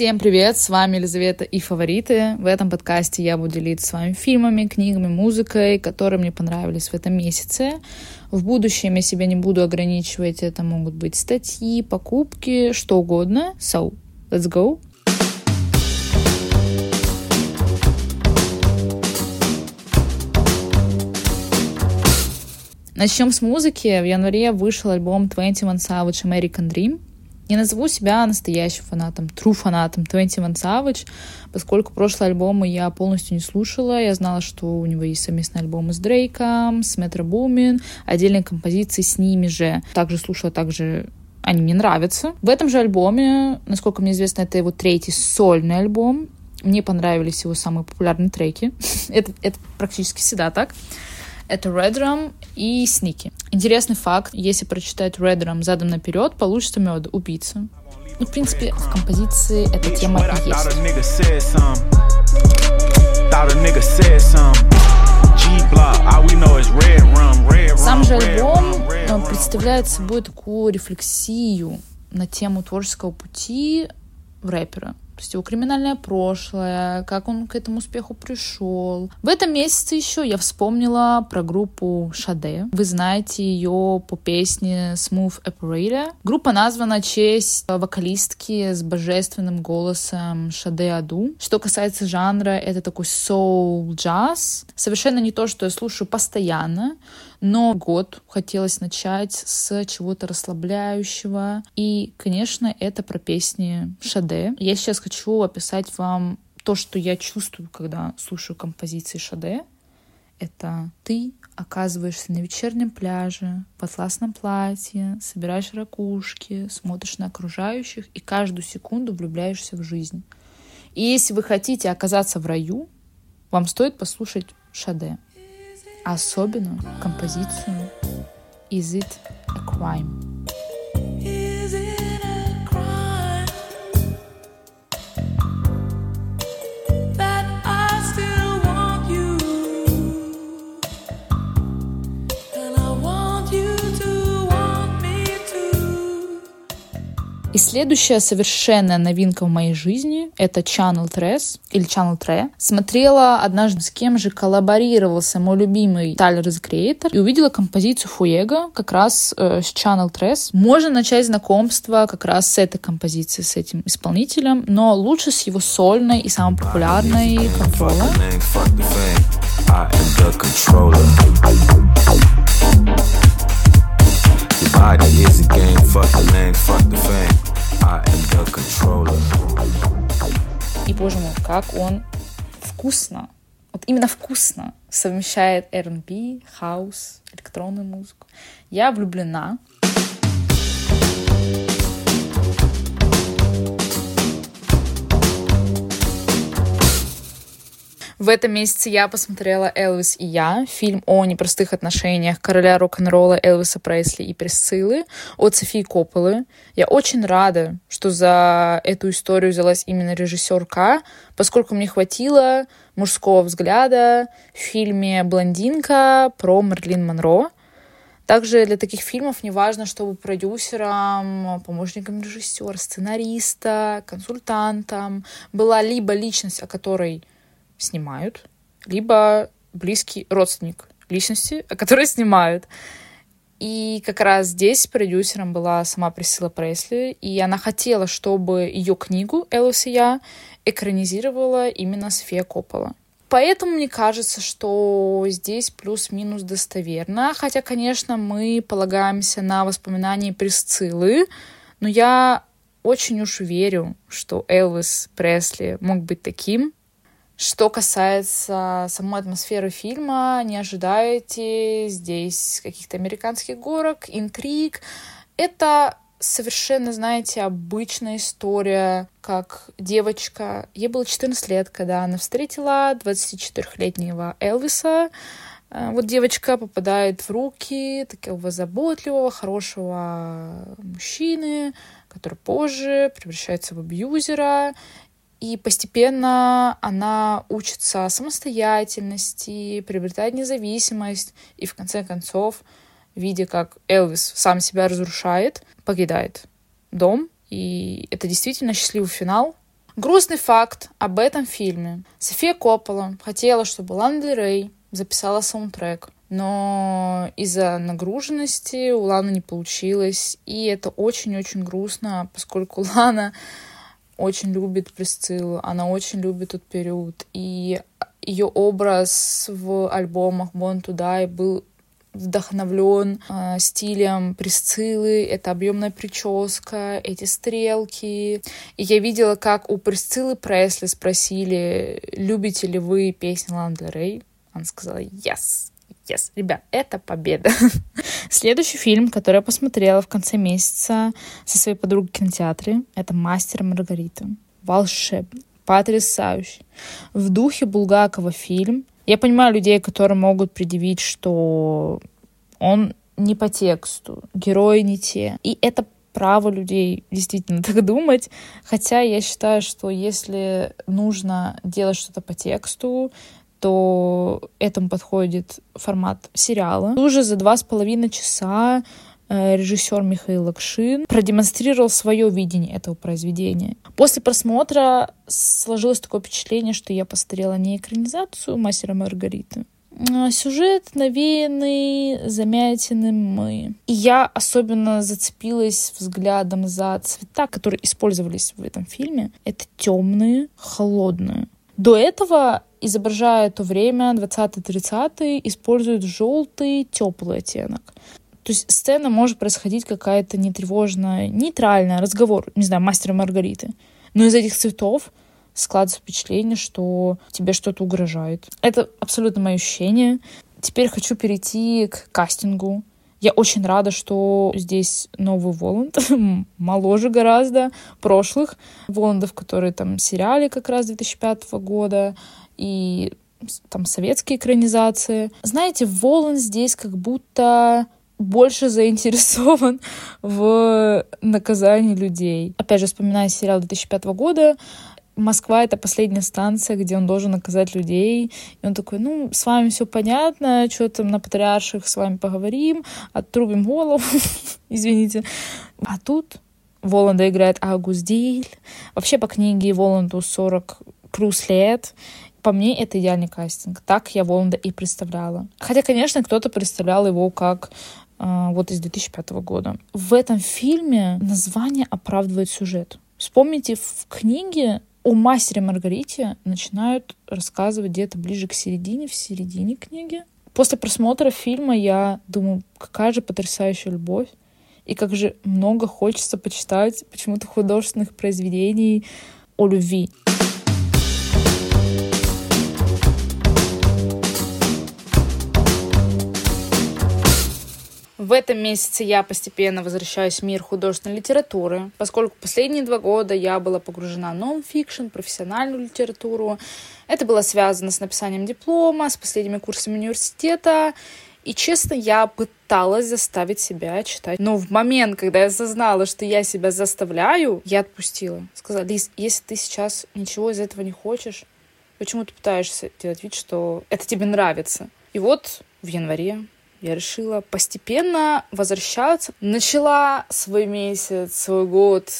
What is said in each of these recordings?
Всем привет, с вами Елизавета и Фавориты. В этом подкасте я буду делиться с вами фильмами, книгами, музыкой, которые мне понравились в этом месяце. В будущем я себя не буду ограничивать, это могут быть статьи, покупки, что угодно. So, let's go! Начнем с музыки. В январе вышел альбом 21 Savage American Dream. Не назову себя настоящим фанатом, true фанатом 21 Savage, поскольку прошлые альбомы я полностью не слушала. Я знала, что у него есть совместный альбом с Дрейком, с Метро Бумин, отдельные композиции с ними же. Также слушала также они мне нравятся. В этом же альбоме, насколько мне известно, это его третий сольный альбом. Мне понравились его самые популярные треки. это, это практически всегда так. Это Red Rum и Сники. Интересный факт, если прочитать Red Rum задом наперед, получится мед убийца. Ну, в принципе, в композиции эта тема и есть. Сам же альбом э, представляет собой такую рефлексию на тему творческого пути рэпера то есть его криминальное прошлое, как он к этому успеху пришел. В этом месяце еще я вспомнила про группу Шаде. Вы знаете ее по песне Smooth Operator. Группа названа в честь вокалистки с божественным голосом Шаде Аду. Что касается жанра, это такой soul джаз. Совершенно не то, что я слушаю постоянно, но год хотелось начать с чего-то расслабляющего. И, конечно, это про песни Шаде. Я сейчас хочу описать вам то, что я чувствую, когда слушаю композиции Шаде. Это ты оказываешься на вечернем пляже, в атласном платье, собираешь ракушки, смотришь на окружающих и каждую секунду влюбляешься в жизнь. И если вы хотите оказаться в раю, вам стоит послушать Шаде особенно композицию «Is it a crime?» Следующая совершенная новинка в моей жизни — это Channel Tres или Channel Tre. Смотрела однажды, с кем же коллаборировался мой любимый Тайлер из Creator и увидела композицию Фуэго как раз э, с Channel Tres. Можно начать знакомство как раз с этой композиции, с этим исполнителем, но лучше с его сольной и самой популярной контрола. Body is a game, fuck the name, fuck the fame. И, боже мой, как он вкусно, вот именно вкусно совмещает R&B, хаус, электронную музыку. Я влюблена. В этом месяце я посмотрела «Элвис и я», фильм о непростых отношениях короля рок-н-ролла Элвиса Пресли и Присциллы от Софии Копполы. Я очень рада, что за эту историю взялась именно режиссерка, поскольку мне хватило мужского взгляда в фильме «Блондинка» про Мерлин Монро. Также для таких фильмов не важно, чтобы продюсером, помощником режиссера, сценариста, консультантом была либо личность, о которой снимают, либо близкий родственник личности, который снимают. И как раз здесь продюсером была сама Присила Пресли, и она хотела, чтобы ее книгу «Элвис и я» экранизировала именно София Коппола. Поэтому мне кажется, что здесь плюс-минус достоверно. Хотя, конечно, мы полагаемся на воспоминания Присциллы, но я очень уж верю, что Элвис Пресли мог быть таким, что касается самой атмосферы фильма, не ожидаете здесь каких-то американских горок, интриг. Это совершенно, знаете, обычная история, как девочка, ей было 14 лет, когда она встретила 24-летнего Элвиса. Э, вот девочка попадает в руки такого заботливого, хорошего мужчины, который позже превращается в абьюзера, и постепенно она учится самостоятельности, приобретает независимость, и в конце концов, видя, как Элвис сам себя разрушает, покидает дом. И это действительно счастливый финал. Грустный факт об этом фильме. София Коппола хотела, чтобы Лана Дель Рей записала саундтрек, но из-за нагруженности у Ланы не получилось, и это очень-очень грустно, поскольку Лана очень любит Присциллу, она очень любит тот период, и ее образ в альбомах to Die был вдохновлен э, стилем Присциллы, это объемная прическа, эти стрелки. И я видела, как у Присциллы Пресли спросили, любите ли вы песни Ланды Рей. Она сказала «Yes». Yes, ребят, это победа. Следующий фильм, который я посмотрела в конце месяца со своей подругой в кинотеатре, это «Мастер Маргарита». Волшебный, потрясающий. В духе Булгакова фильм. Я понимаю людей, которые могут предъявить, что он не по тексту, герои не те. И это право людей действительно так думать. Хотя я считаю, что если нужно делать что-то по тексту, то этому подходит формат сериала. Уже за два с половиной часа э, режиссер Михаил Лакшин продемонстрировал свое видение этого произведения. После просмотра сложилось такое впечатление, что я посмотрела не экранизацию «Мастера Маргариты», а сюжет навеянный замятиным мы. И я особенно зацепилась взглядом за цвета, которые использовались в этом фильме. Это темные, холодные. До этого изображая то время, 20-30, используют желтый, теплый оттенок. То есть сцена может происходить какая-то нетревожная, нейтральная, разговор, не знаю, мастера Маргариты. Но из этих цветов складывается впечатление, что тебе что-то угрожает. Это абсолютно мое ощущение. Теперь хочу перейти к кастингу. Я очень рада, что здесь новый Воланд, моложе гораздо прошлых Воландов, которые там в сериале как раз 2005 года и там советские экранизации. Знаете, Волан здесь как будто больше заинтересован в наказании людей. Опять же, вспоминая сериал 2005 года, Москва — это последняя станция, где он должен наказать людей. И он такой, ну, с вами все понятно, что там на патриарших с вами поговорим, отрубим голову, извините. А тут Воланда играет Агус Диль. Вообще по книге Воланду 40 плюс лет. По мне, это идеальный кастинг. Так я Воланда и представляла. Хотя, конечно, кто-то представлял его как э, вот из 2005 года. В этом фильме название оправдывает сюжет. Вспомните, в книге о мастере Маргарите начинают рассказывать где-то ближе к середине, в середине книги. После просмотра фильма я думаю, какая же потрясающая любовь. И как же много хочется почитать почему-то художественных произведений о любви. В этом месяце я постепенно возвращаюсь в мир художественной литературы, поскольку последние два года я была погружена в нон-фикшн, профессиональную литературу. Это было связано с написанием диплома, с последними курсами университета. И, честно, я пыталась заставить себя читать. Но в момент, когда я осознала, что я себя заставляю, я отпустила. Сказала, Лиз, если ты сейчас ничего из этого не хочешь, почему ты пытаешься делать вид, что это тебе нравится? И вот в январе я решила постепенно возвращаться. Начала свой месяц, свой год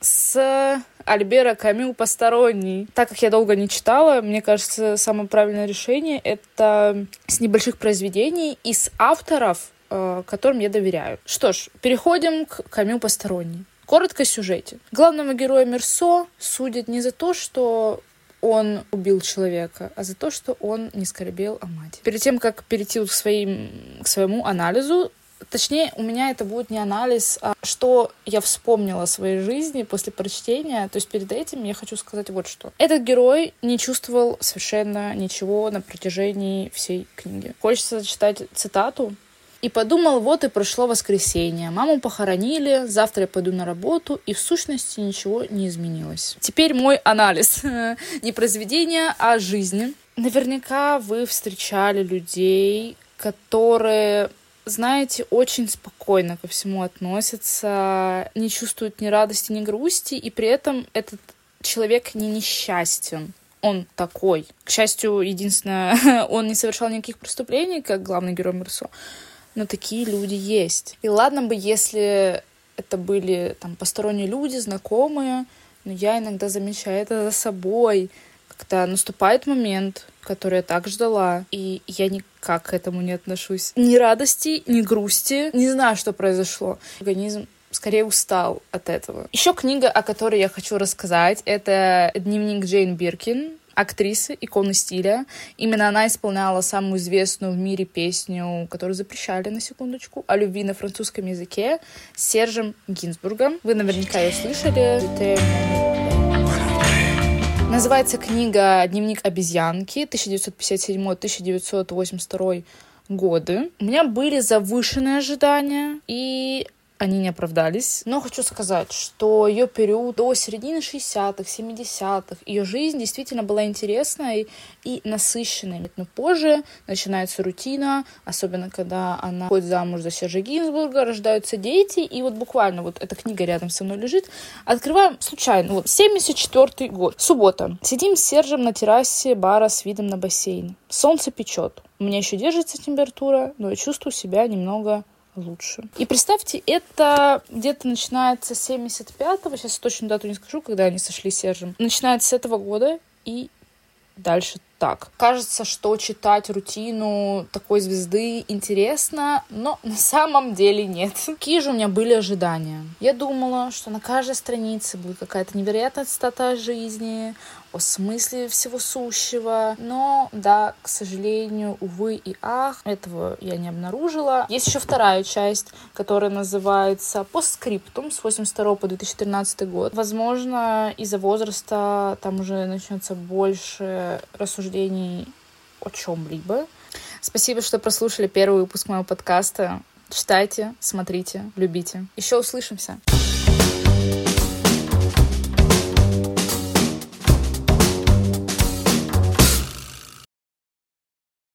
с Альбера Камю «Посторонний». Так как я долго не читала, мне кажется, самое правильное решение — это с небольших произведений и с авторов, э, которым я доверяю. Что ж, переходим к Камю «Посторонний». Коротко о сюжете. Главного героя Мерсо судят не за то, что он убил человека, а за то, что он не скорбел о матери. Перед тем, как перейти к, своим, к своему анализу, Точнее, у меня это будет не анализ, а что я вспомнила о своей жизни после прочтения. То есть перед этим я хочу сказать вот что. Этот герой не чувствовал совершенно ничего на протяжении всей книги. Хочется зачитать цитату и подумал, вот и прошло воскресенье. Маму похоронили, завтра я пойду на работу, и в сущности ничего не изменилось. Теперь мой анализ. Не произведения, а жизни. Наверняка вы встречали людей, которые знаете, очень спокойно ко всему относятся, не чувствуют ни радости, ни грусти, и при этом этот человек не несчастен. Он такой. К счастью, единственное, он не совершал никаких преступлений, как главный герой Мерсо но такие люди есть. И ладно бы, если это были там посторонние люди, знакомые, но я иногда замечаю это за собой, когда наступает момент, который я так ждала, и я никак к этому не отношусь. Ни радости, ни грусти. Не знаю, что произошло. Организм скорее устал от этого. Еще книга, о которой я хочу рассказать, это дневник Джейн Биркин актрисы, иконы стиля. Именно она исполняла самую известную в мире песню, которую запрещали, на секундочку, о любви на французском языке с Сержем Гинзбургом. Вы наверняка ее слышали. Называется книга «Дневник обезьянки» 1957-1982 годы. У меня были завышенные ожидания, и они не оправдались. Но хочу сказать, что ее период до середины 60-х, 70-х, ее жизнь действительно была интересной и насыщенной. Но позже начинается рутина, особенно когда она ходит замуж за Сержа Гинзбурга, рождаются дети, и вот буквально вот эта книга рядом со мной лежит. Открываем случайно. Вот 74 год. Суббота. Сидим с Сержем на террасе бара с видом на бассейн. Солнце печет. У меня еще держится температура, но я чувствую себя немного лучше. И представьте, это где-то начинается с 75-го, сейчас точно дату не скажу, когда они сошли с Сержем. Начинается с этого года и дальше так. Кажется, что читать рутину такой звезды интересно, но на самом деле нет. Какие же у меня были ожидания? Я думала, что на каждой странице будет какая-то невероятная цитата жизни, о смысле всего сущего. Но, да, к сожалению, увы и ах, этого я не обнаружила. Есть еще вторая часть, которая называется «Постскриптум» с 82 по 2013 год. Возможно, из-за возраста там уже начнется больше рассуждений о чем-либо. Спасибо, что прослушали первый выпуск моего подкаста. Читайте, смотрите, любите. Еще услышимся.